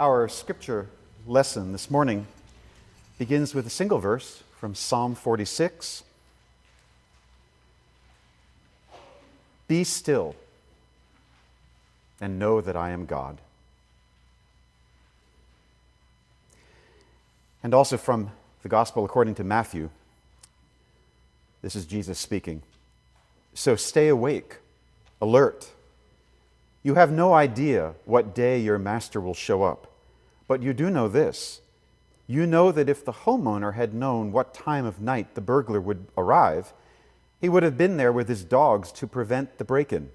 Our scripture lesson this morning begins with a single verse from Psalm 46. Be still and know that I am God. And also from the Gospel according to Matthew. This is Jesus speaking. So stay awake, alert. You have no idea what day your master will show up, but you do know this. You know that if the homeowner had known what time of night the burglar would arrive, he would have been there with his dogs to prevent the break in.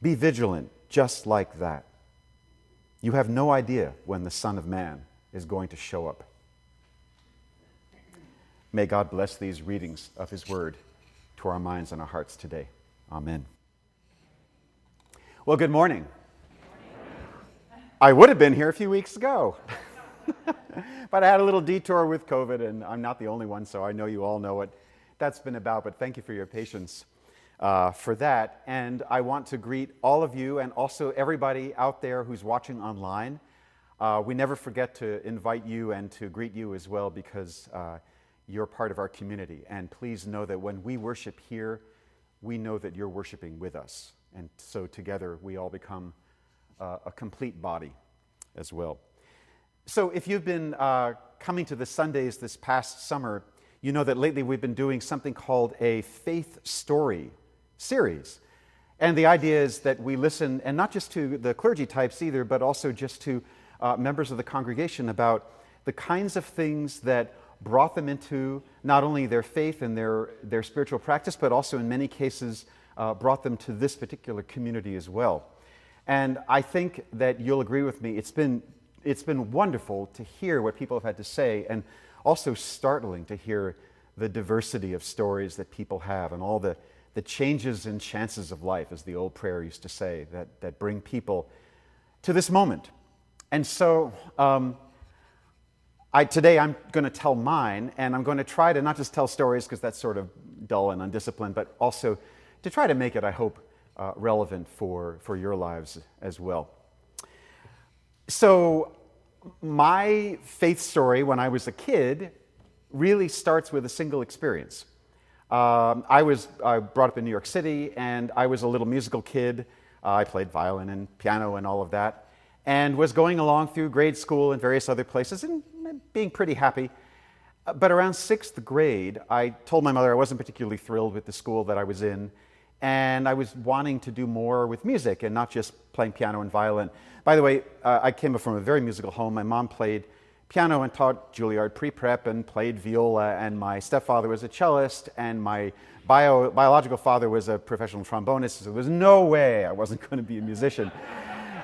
Be vigilant, just like that. You have no idea when the Son of Man is going to show up. May God bless these readings of His Word to our minds and our hearts today. Amen. Well, good morning. I would have been here a few weeks ago. but I had a little detour with COVID, and I'm not the only one, so I know you all know what that's been about. But thank you for your patience uh, for that. And I want to greet all of you and also everybody out there who's watching online. Uh, we never forget to invite you and to greet you as well because uh, you're part of our community. And please know that when we worship here, we know that you're worshiping with us. And so together we all become uh, a complete body as well. So if you've been uh, coming to the Sundays this past summer, you know that lately we've been doing something called a faith story series. And the idea is that we listen, and not just to the clergy types either, but also just to uh, members of the congregation about the kinds of things that brought them into not only their faith and their, their spiritual practice, but also in many cases uh, brought them to this particular community as well. And I think that you'll agree with me, it's been, it's been wonderful to hear what people have had to say, and also startling to hear the diversity of stories that people have and all the, the changes and chances of life, as the old prayer used to say, that, that bring people to this moment. And so, um, I, today I'm going to tell mine, and I'm going to try to not just tell stories because that's sort of dull and undisciplined, but also to try to make it, I hope, uh, relevant for, for your lives as well. So, my faith story when I was a kid really starts with a single experience. Um, I was I brought up in New York City, and I was a little musical kid. Uh, I played violin and piano and all of that, and was going along through grade school and various other places, and being pretty happy. Uh, but around sixth grade, I told my mother I wasn't particularly thrilled with the school that I was in, and I was wanting to do more with music and not just playing piano and violin. By the way, uh, I came from a very musical home. My mom played piano and taught Juilliard pre prep and played viola, and my stepfather was a cellist, and my bio, biological father was a professional trombonist, so there was no way I wasn't going to be a musician.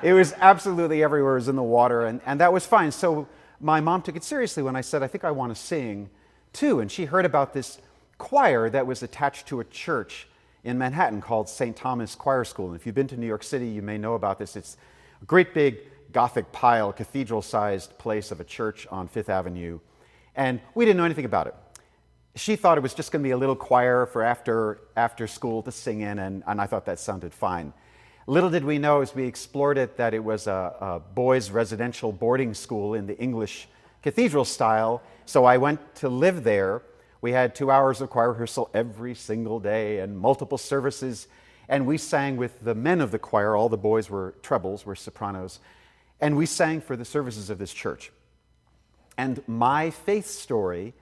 it was absolutely everywhere, it was in the water, and, and that was fine. So my mom took it seriously when I said, I think I want to sing too. And she heard about this choir that was attached to a church in Manhattan called St. Thomas Choir School. And if you've been to New York City, you may know about this. It's a great big Gothic pile, cathedral sized place of a church on Fifth Avenue. And we didn't know anything about it. She thought it was just going to be a little choir for after, after school to sing in, and, and I thought that sounded fine. Little did we know as we explored it that it was a, a boys' residential boarding school in the English cathedral style. So I went to live there. We had two hours of choir rehearsal every single day and multiple services. And we sang with the men of the choir. All the boys were trebles, were sopranos. And we sang for the services of this church. And my faith story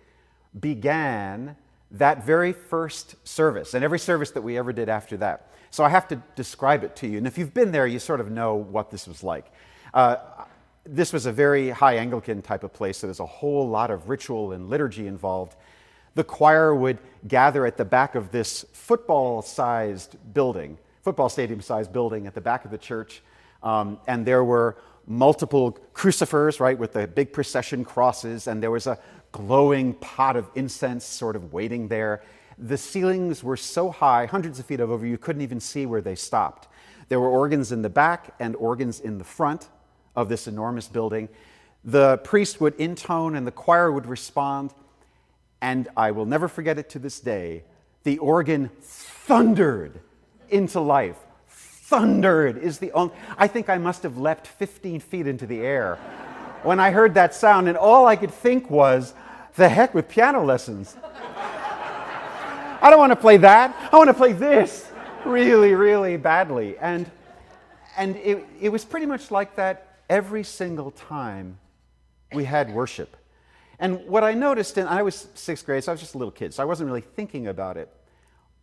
began that very first service and every service that we ever did after that. So I have to describe it to you. And if you've been there, you sort of know what this was like. Uh, this was a very high Anglican type of place, so there's a whole lot of ritual and liturgy involved. The choir would gather at the back of this football sized building, football stadium sized building at the back of the church. Um, and there were multiple crucifers, right, with the big procession crosses, and there was a glowing pot of incense sort of waiting there. The ceilings were so high, hundreds of feet over, you couldn't even see where they stopped. There were organs in the back and organs in the front of this enormous building. The priest would intone and the choir would respond. And I will never forget it to this day. The organ thundered into life, thundered is the only. I think I must have leapt 15 feet into the air when I heard that sound, and all I could think was, the heck with piano lessons. I don't want to play that. I want to play this really, really badly. And, and it, it was pretty much like that every single time we had worship. And what I noticed, and I was sixth grade, so I was just a little kid, so I wasn't really thinking about it,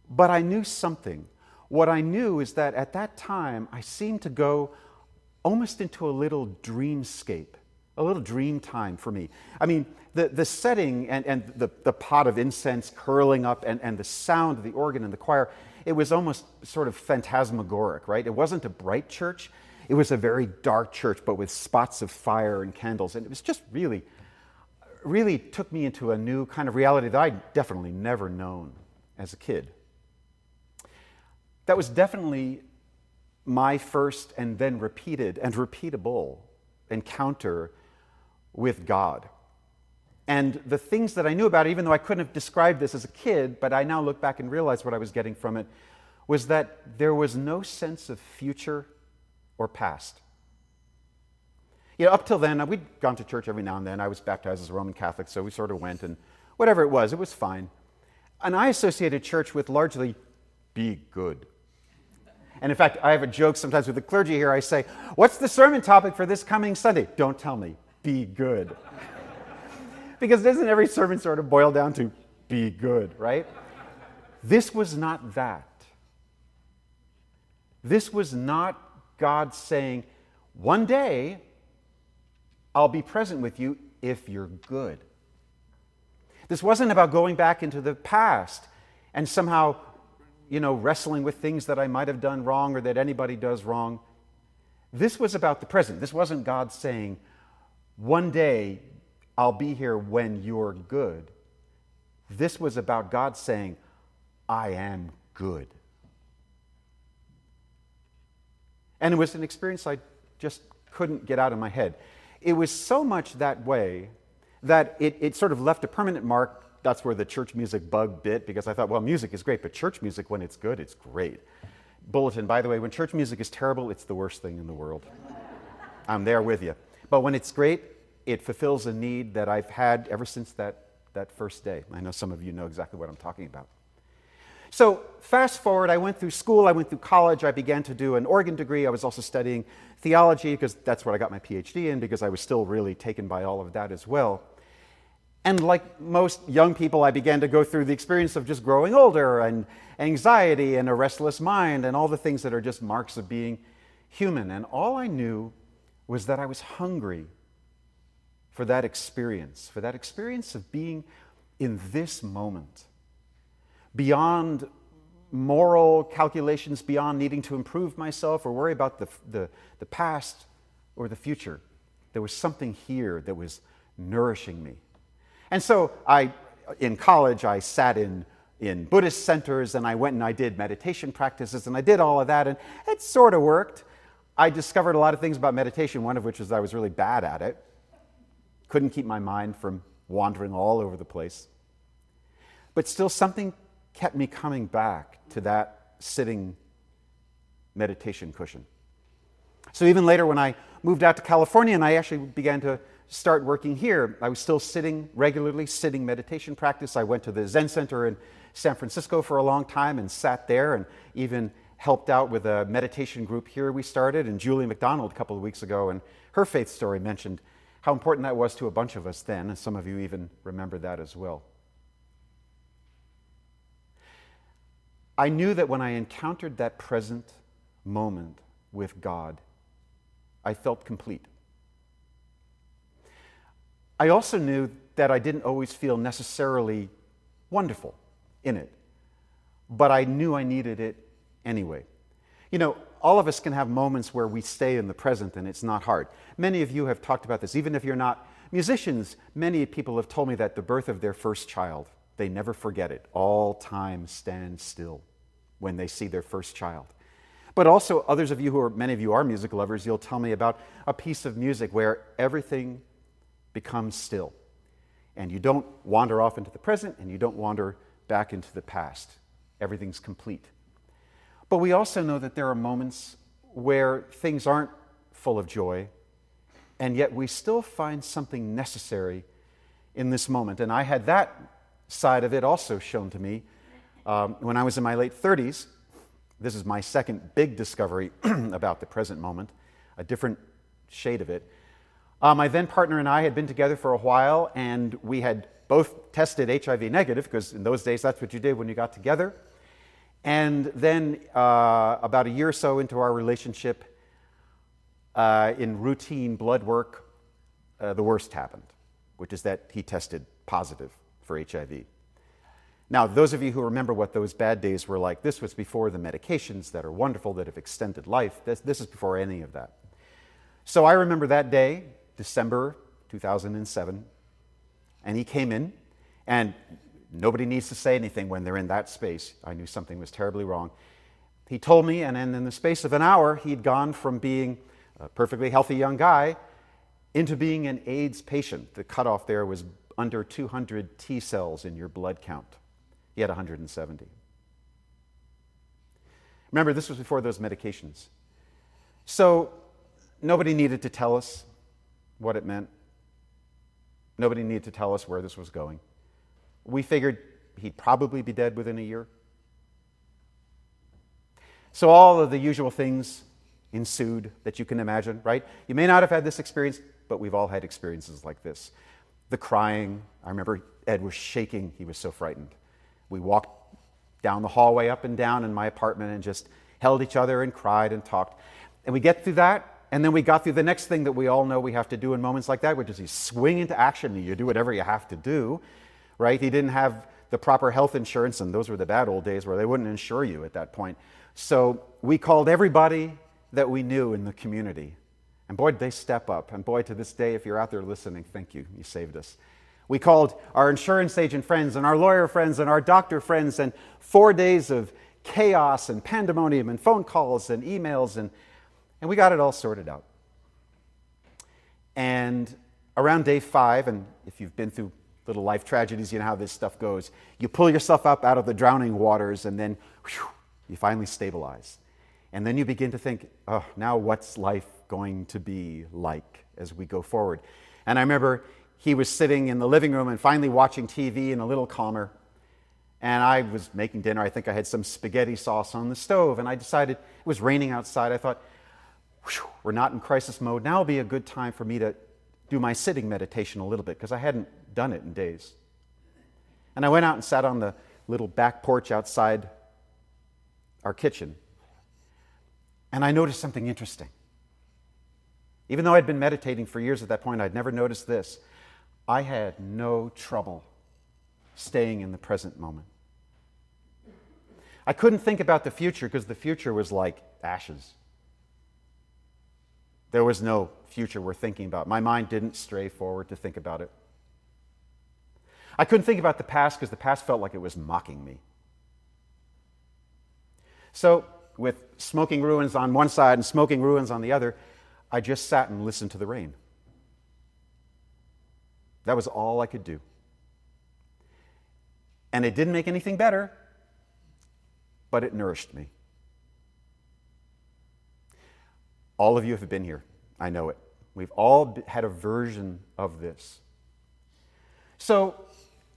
but I knew something. What I knew is that at that time, I seemed to go almost into a little dreamscape, a little dream time for me. I mean, the, the setting and, and the, the pot of incense curling up and, and the sound of the organ and the choir, it was almost sort of phantasmagoric, right? It wasn't a bright church. It was a very dark church, but with spots of fire and candles. And it was just really, really took me into a new kind of reality that I'd definitely never known as a kid. That was definitely my first and then repeated and repeatable encounter with God. And the things that I knew about it, even though I couldn't have described this as a kid, but I now look back and realize what I was getting from it, was that there was no sense of future or past. You know, up till then, we'd gone to church every now and then. I was baptized as a Roman Catholic, so we sort of went, and whatever it was, it was fine. And I associated church with largely be good. And in fact, I have a joke sometimes with the clergy here. I say, What's the sermon topic for this coming Sunday? Don't tell me. Be good because doesn't every sermon sort of boil down to be good, right? This was not that. This was not God saying, one day I'll be present with you if you're good. This wasn't about going back into the past and somehow, you know, wrestling with things that I might have done wrong or that anybody does wrong. This was about the present. This wasn't God saying, one day I'll be here when you're good. This was about God saying, I am good. And it was an experience I just couldn't get out of my head. It was so much that way that it, it sort of left a permanent mark. That's where the church music bug bit because I thought, well, music is great, but church music, when it's good, it's great. Bulletin, by the way, when church music is terrible, it's the worst thing in the world. I'm there with you. But when it's great, it fulfills a need that I've had ever since that, that first day. I know some of you know exactly what I'm talking about. So, fast forward, I went through school, I went through college, I began to do an organ degree. I was also studying theology because that's what I got my PhD in, because I was still really taken by all of that as well. And like most young people, I began to go through the experience of just growing older and anxiety and a restless mind and all the things that are just marks of being human. And all I knew was that I was hungry for that experience, for that experience of being in this moment, beyond moral calculations, beyond needing to improve myself or worry about the, the, the past or the future. There was something here that was nourishing me. And so I, in college, I sat in, in Buddhist centers and I went and I did meditation practices and I did all of that and it sort of worked. I discovered a lot of things about meditation, one of which was I was really bad at it couldn't keep my mind from wandering all over the place. But still, something kept me coming back to that sitting meditation cushion. So even later, when I moved out to California and I actually began to start working here, I was still sitting regularly, sitting meditation practice. I went to the Zen Center in San Francisco for a long time and sat there and even helped out with a meditation group here we started. And Julie McDonald, a couple of weeks ago, and her faith story mentioned how important that was to a bunch of us then, and some of you even remember that as well. I knew that when I encountered that present moment with God, I felt complete. I also knew that I didn't always feel necessarily wonderful in it, but I knew I needed it anyway. You know, all of us can have moments where we stay in the present and it's not hard. Many of you have talked about this. Even if you're not musicians, many people have told me that the birth of their first child, they never forget it. All time stands still when they see their first child. But also, others of you who are, many of you are music lovers, you'll tell me about a piece of music where everything becomes still. And you don't wander off into the present and you don't wander back into the past. Everything's complete. But we also know that there are moments where things aren't full of joy, and yet we still find something necessary in this moment. And I had that side of it also shown to me um, when I was in my late 30s. This is my second big discovery about the present moment, a different shade of it. Uh, my then partner and I had been together for a while, and we had both tested HIV negative, because in those days that's what you did when you got together. And then, uh, about a year or so into our relationship, uh, in routine blood work, uh, the worst happened, which is that he tested positive for HIV. Now, those of you who remember what those bad days were like, this was before the medications that are wonderful, that have extended life. This, this is before any of that. So I remember that day, December 2007, and he came in, and nobody needs to say anything when they're in that space. I knew something was terribly wrong. He told me, and in the space of an hour, he'd gone from being a perfectly healthy young guy into being an AIDS patient. The cutoff there was under 200 T cells in your blood count. He had 170. Remember, this was before those medications. So nobody needed to tell us what it meant. Nobody needed to tell us where this was going. We figured he'd probably be dead within a year. So all of the usual things ensued that you can imagine, right? You may not have had this experience, but we've all had experiences like this. The crying, I remember Ed was shaking, he was so frightened. We walked down the hallway up and down in my apartment and just held each other and cried and talked. And we get through that, and then we got through the next thing that we all know we have to do in moments like that, which is you swing into action and you do whatever you have to do, right? He didn't have the proper health insurance, and those were the bad old days where they wouldn't insure you at that point. So we called everybody that we knew in the community. And boy, did they step up. And boy, to this day, if you're out there listening, thank you. You saved us. We called our insurance agent friends and our lawyer friends and our doctor friends, and four days of chaos and pandemonium and phone calls and emails, and, and we got it all sorted out. And around day five, and if you've been through little life tragedies, you know how this stuff goes. You pull yourself up out of the drowning waters, and then whew, you finally stabilize. And then you begin to think, oh, now what's life going to be like as we go forward? And I remember he was sitting in the living room and finally watching TV and a little calmer. And I was making dinner. I think I had some spaghetti sauce on the stove. And I decided it was raining outside. I thought, we're not in crisis mode. Now would be a good time for me to do my sitting meditation a little bit because I hadn't done it in days. And I went out and sat on the little back porch outside our kitchen and I noticed something interesting. Even though I'd been meditating for years at that point, I'd never noticed this. I had no trouble staying in the present moment. I couldn't think about the future because the future was like ashes. There was no future worth thinking about. My mind didn't stray forward to think about it. I couldn't think about the past because the past felt like it was mocking me. So with smoking ruins on one side and smoking ruins on the other, I just sat and listened to the rain. That was all I could do. And it didn't make anything better, but it nourished me. All of you have been here. I know it. We've all had a version of this. So,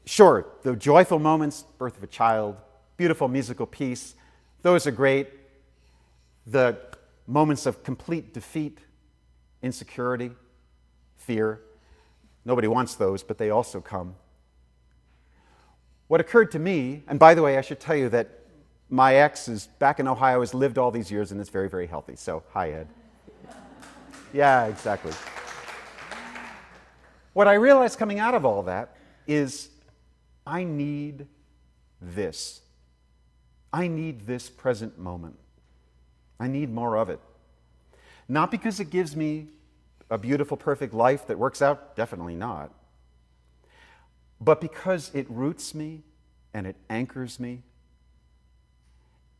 sure, the joyful moments, birth of a child, beautiful musical piece, those are great the moments of complete defeat, insecurity, fear. Nobody wants those, but they also come. What occurred to me, and by the way, I should tell you that my ex is back in Ohio, has lived all these years, and is very, very healthy. So, hi, Ed. Yeah, exactly. What I realized coming out of all that is I need this. I need this present moment. I need more of it. Not because it gives me a beautiful, perfect life that works out, definitely not. But because it roots me and it anchors me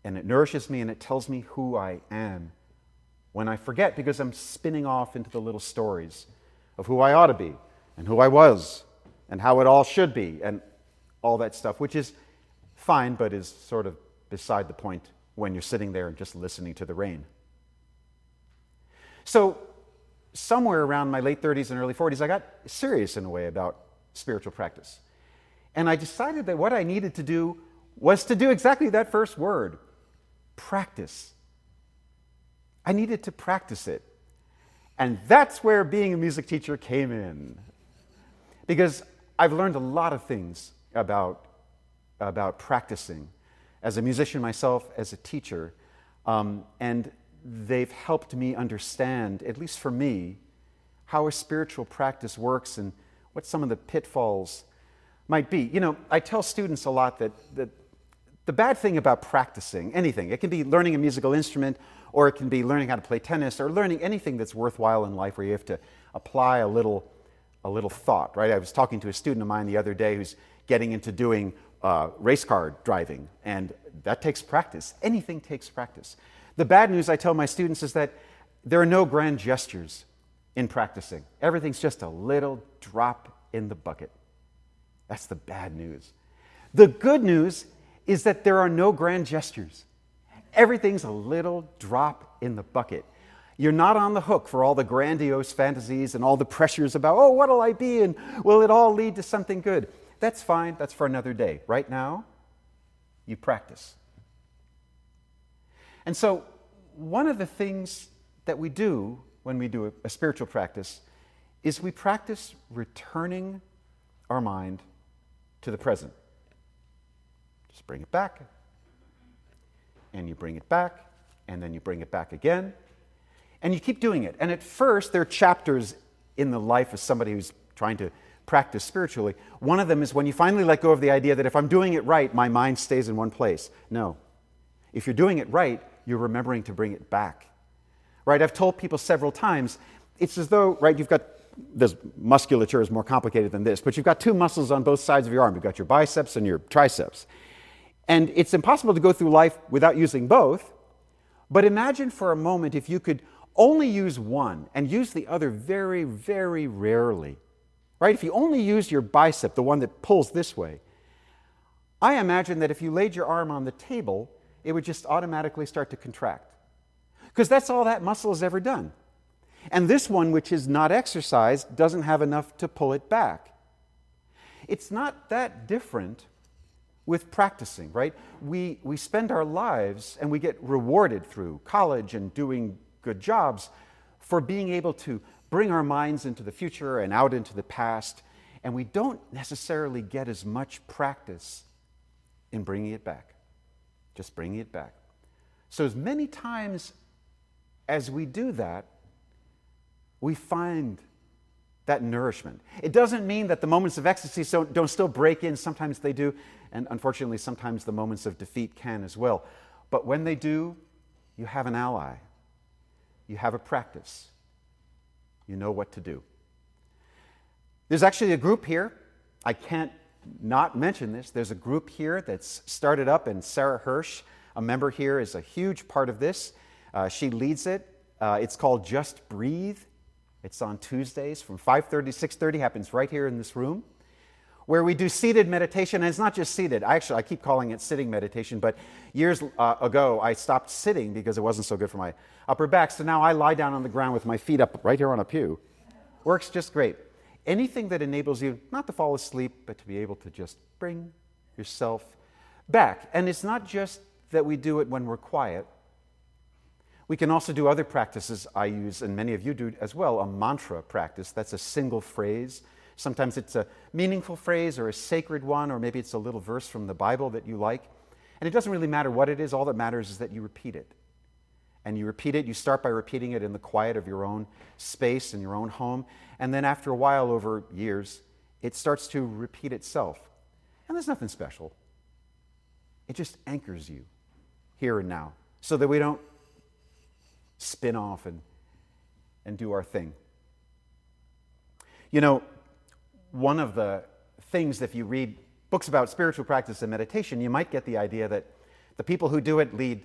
and it nourishes me and it tells me who I am when I forget because I'm spinning off into the little stories of who I ought to be and who I was and how it all should be and all that stuff, which is fine but is sort of beside the point when you're sitting there and just listening to the rain. So, somewhere around my late 30s and early 40s, I got serious in a way about spiritual practice. And I decided that what I needed to do was to do exactly that first word practice. I needed to practice it. And that's where being a music teacher came in. Because I've learned a lot of things about, about practicing as a musician myself, as a teacher, um, and they've helped me understand, at least for me, how a spiritual practice works and what some of the pitfalls might be. You know, I tell students a lot that, that the bad thing about practicing anything, it can be learning a musical instrument, or it can be learning how to play tennis, or learning anything that's worthwhile in life where you have to apply a little, a little thought, right? I was talking to a student of mine the other day who's getting into doing uh, race car driving, and that takes practice. Anything takes practice. The bad news I tell my students is that there are no grand gestures in practicing. Everything's just a little drop in the bucket. That's the bad news. The good news is that there are no grand gestures. Everything's a little drop in the bucket. You're not on the hook for all the grandiose fantasies and all the pressures about, oh, what'll I be and will it all lead to something good? That's fine, that's for another day. Right now, you practice. And so, one of the things that we do when we do a, a spiritual practice is we practice returning our mind to the present. Just bring it back. And you bring it back, and then you bring it back again. And you keep doing it. And at first, there are chapters in the life of somebody who's trying to practice spiritually. One of them is when you finally let go of the idea that if I'm doing it right, my mind stays in one place. No. If you're doing it right, you're remembering to bring it back. Right? I've told people several times, it's as though, right, you've got this musculature is more complicated than this, but you've got two muscles on both sides of your arm. You've got your biceps and your triceps. And it's impossible to go through life without using both. But imagine for a moment if you could only use one and use the other very, very rarely. Right? If you only use your bicep, the one that pulls this way, I imagine that if you laid your arm on the table, it would just automatically start to contract. Because that's all that muscle has ever done. And this one, which is not exercised, doesn't have enough to pull it back. It's not that different with practicing, right? We, we spend our lives and we get rewarded through college and doing good jobs for being able to bring our minds into the future and out into the past, and we don't necessarily get as much practice in bringing it back. Just bringing it back. So, as many times as we do that, we find that nourishment. It doesn't mean that the moments of ecstasy don't, still break in. Sometimes they do. And unfortunately, sometimes the moments of defeat can as well. But when they do, you have an ally, you have a practice, you know what to do. There's actually a group here. I can't not mention this. There's a group here that's started up, and Sarah Hirsch, a member here, is a huge part of this. Uh, she leads it. Uh, it's called Just Breathe. It's on Tuesdays from 5:30 to 6:30 happens right here in this room where we do seated meditation and it's not just seated. I actually I keep calling it sitting meditation, but years uh, ago I stopped sitting because it wasn't so good for my upper back. So now I lie down on the ground with my feet up right here on a pew. Works just great. Anything that enables you not to fall asleep, but to be able to just bring yourself back. And it's not just that we do it when we're quiet. We can also do other practices I use, and many of you do as well, a mantra practice. That's a single phrase. Sometimes it's a meaningful phrase or a sacred one, or maybe it's a little verse from the Bible that you like. And it doesn't really matter what it is, all that matters is that you repeat it. And you repeat it, you start by repeating it in the quiet of your own space, in your own home. And then after a while, over years, it starts to repeat itself. And there's nothing special, it just anchors you here and now so that we don't spin off and, and do our thing. You know, one of the things, if you read books about spiritual practice and meditation, you might get the idea that the people who do it lead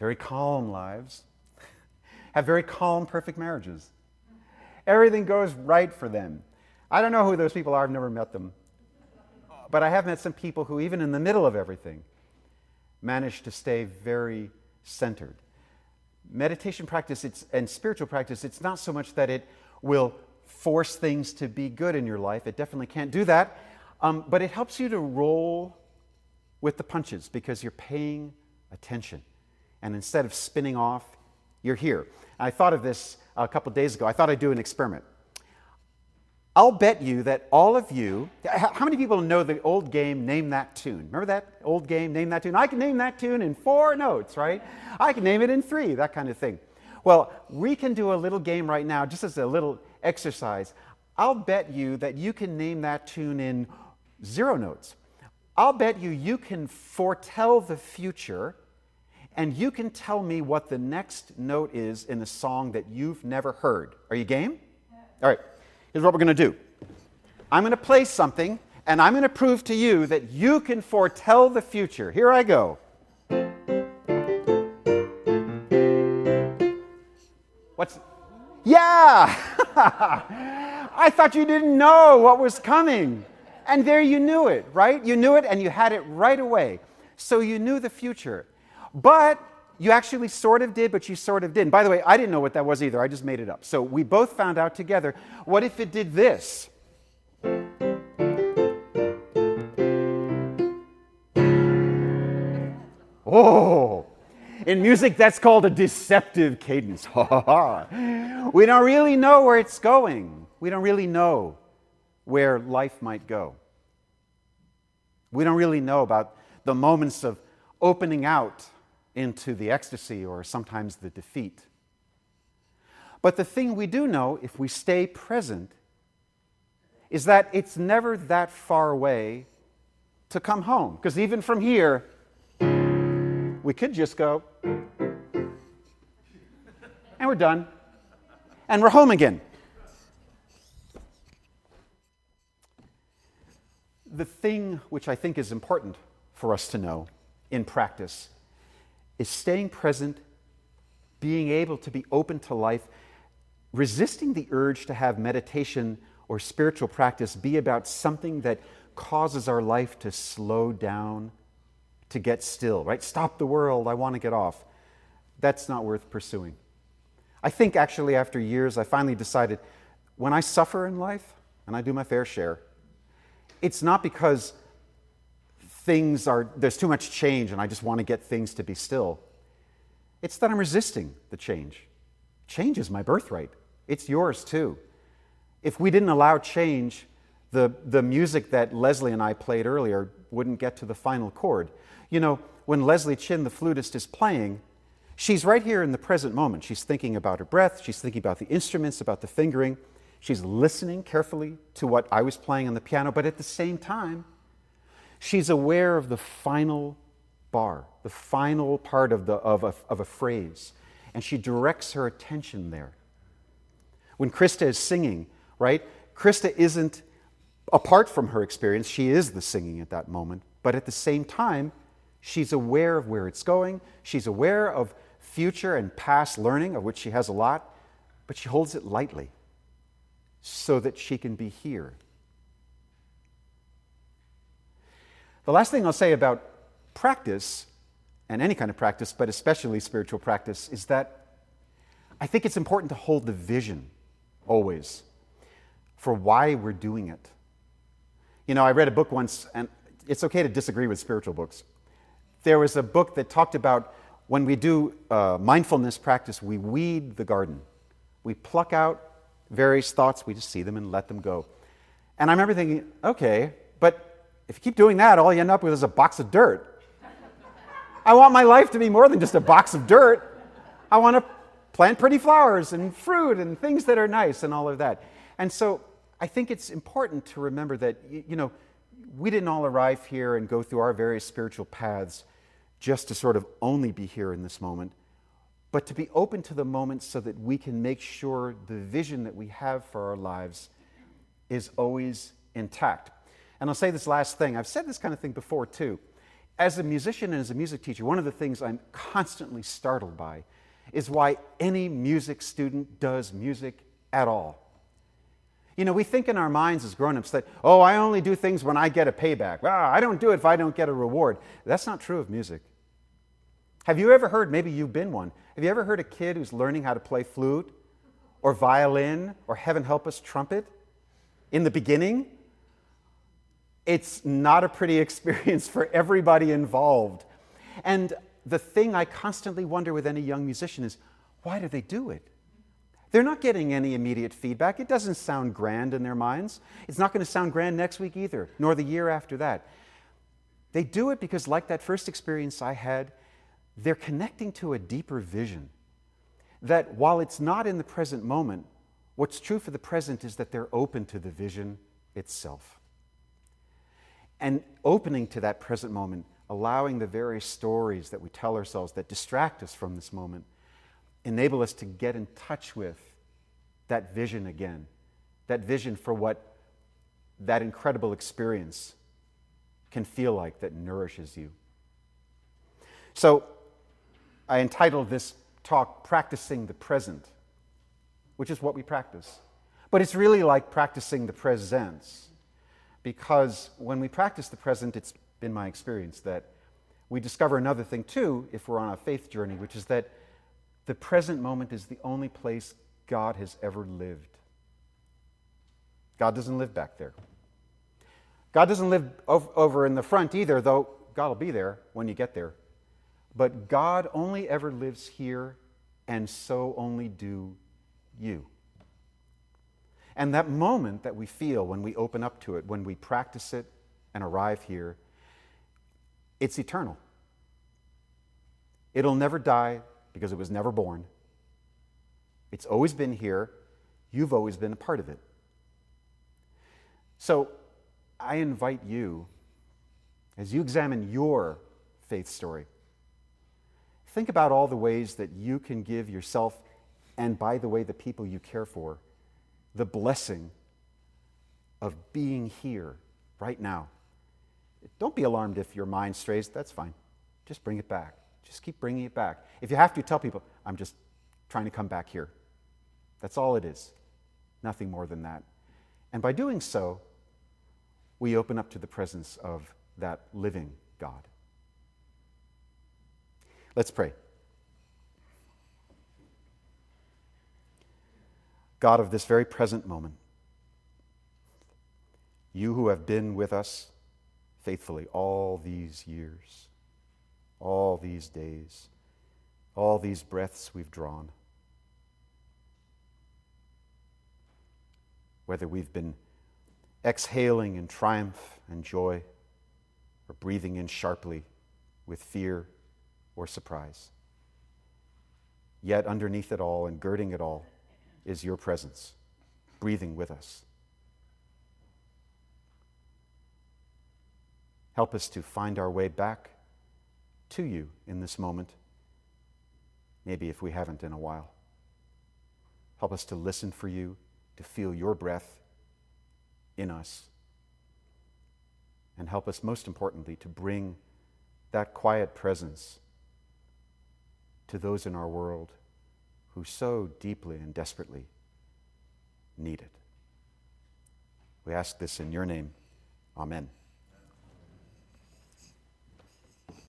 very calm lives, have very calm, perfect marriages. Everything goes right for them. I don't know who those people are, I've never met them. But I have met some people who, even in the middle of everything, manage to stay very centered. meditation practice and spiritual practice, it's not so much that it will force things to be good in your life. It definitely can't do that. Um, but it helps you to roll with the punches because you're paying attention. And instead of spinning off, you're here. I thought of this a couple days ago. I thought I'd do an experiment. I'll bet you that all of you, how many people know the old game, Name That Tune? Remember that old game, Name That Tune? I can name that tune in four notes, right? I can name it in three, that kind of thing. Well, we can do a little game right now, just as a little exercise. I'll bet you that you can name that tune in zero notes. I'll bet you you can foretell the future and you can tell me what the next note is in a song that you've never heard. Are you game? All right. Here's what we're going to do I'm going to play something, and I'm going to prove to you that you can foretell the future. Here I go. What's. Yeah! I thought you didn't know what was coming. And there you knew it, right? You knew it and you had it right away. So you knew the future. But you actually sort of did, but you sort of didn't. By the way, I didn't know what that was either. I just made it up. So we both found out together. What if it did this? Oh, in music, that's called a deceptive cadence. Ha ha ha. We don't really know where it's going. We don't really know where life might go. We don't really know about the moments of opening out into the ecstasy or sometimes the defeat. But the thing we do know, if we stay present, is that it's never that far away to come home. Because even from here, we could just go, and we're done, and we're home again. The thing which I think is important for us to know in practice is staying present, being able to be open to life, resisting the urge to have meditation or spiritual practice be about something that causes our life to slow down, to get still, right? Stop the world, I want to get off. That's not worth pursuing. I think actually, after years, I finally decided when I suffer in life, and I do my fair share, it's not because things are, there's too much change and I just want to get things to be still. It's that I'm resisting the change. Change is my birthright, it's yours too. If we didn't allow change, the, the music that Leslie and I played earlier wouldn't get to the final chord. You know, when Leslie Chin, the flutist, is playing, she's right here in the present moment. She's thinking about her breath, she's thinking about the instruments, about the fingering. She's listening carefully to what I was playing on the piano, but at the same time, She's aware of the final bar, the final part of, the, of, a, of a phrase, and she directs her attention there. When Krista is singing, right, Krista isn't apart from her experience, she is the singing at that moment, but at the same time, she's aware of where it's going, she's aware of future and past learning, of which she has a lot, but she holds it lightly so that she can be here The last thing I'll say about practice, and any kind of practice, but especially spiritual practice, is that I think it's important to hold the vision always for why we're doing it. You know, I read a book once, and it's okay to disagree with spiritual books. There was a book that talked about when we do uh, mindfulness practice, we weed the garden. We pluck out various thoughts, we just see them and let them go. And I remember thinking, okay, but if you keep doing that, all you end up with is a box of dirt. I want my life to be more than just a box of dirt. I want to plant pretty flowers and fruit and things that are nice and all of that. And so I think it's important to remember that, you know, we didn't all arrive here and go through our various spiritual paths just to sort of only be here in this moment, but to be open to the moment so that we can make sure the vision that we have for our lives is always intact. And I'll say this last thing. I've said this kind of thing before too. As a musician and as a music teacher, one of the things I'm constantly startled by is why any music student does music at all. You know, we think in our minds as grown-ups that, oh, I only do things when I get a payback. Ah, I don't do it if I don't get a reward. That's not true of music. Have you ever heard, maybe you've been one, have you ever heard a kid who's learning how to play flute or violin or, heaven help us, trumpet in the beginning? It's not a pretty experience for everybody involved. And the thing I constantly wonder with any young musician is why do they do it? They're not getting any immediate feedback. It doesn't sound grand in their minds. It's not going to sound grand next week either, nor the year after that. They do it because, like that first experience I had, they're connecting to a deeper vision. That while it's not in the present moment, what's true for the present is that they're open to the vision itself. And opening to that present moment, allowing the various stories that we tell ourselves that distract us from this moment enable us to get in touch with that vision again, that vision for what that incredible experience can feel like that nourishes you. So, I entitled this talk Practicing the Present, which is what we practice. But it's really like practicing the presence, because when we practice the present, it's been my experience that we discover another thing too, if we're on a faith journey, which is that the present moment is the only place God has ever lived. God doesn't live back there. God doesn't live over in the front either, though God will be there when you get there. But God only ever lives here, and so only do you. And that moment that we feel when we open up to it, when we practice it and arrive here, it's eternal. It'll never die because it was never born. It's always been here. You've always been a part of it. So I invite you, as you examine your faith story, think about all the ways that you can give yourself, and by the way, the people you care for, the blessing of being here right now. Don't be alarmed if your mind strays, that's fine. Just bring it back. Just keep bringing it back. If you have to, tell people, I'm just trying to come back here. That's all it is. Nothing more than that. And by doing so, we open up to the presence of that living God. Let's pray. God of this very present moment, you who have been with us faithfully all these years, all these days, all these breaths we've drawn. Whether we've been exhaling in triumph and joy, or breathing in sharply with fear or surprise. Yet, underneath it all and girding it all is your presence, breathing with us. Help us to find our way back to you in this moment, maybe if we haven't in a while. Help us to listen for you, to feel your breath in us. And help us, most importantly, to bring that quiet presence to those in our world who so deeply and desperately need it. We ask this in your name. Amen.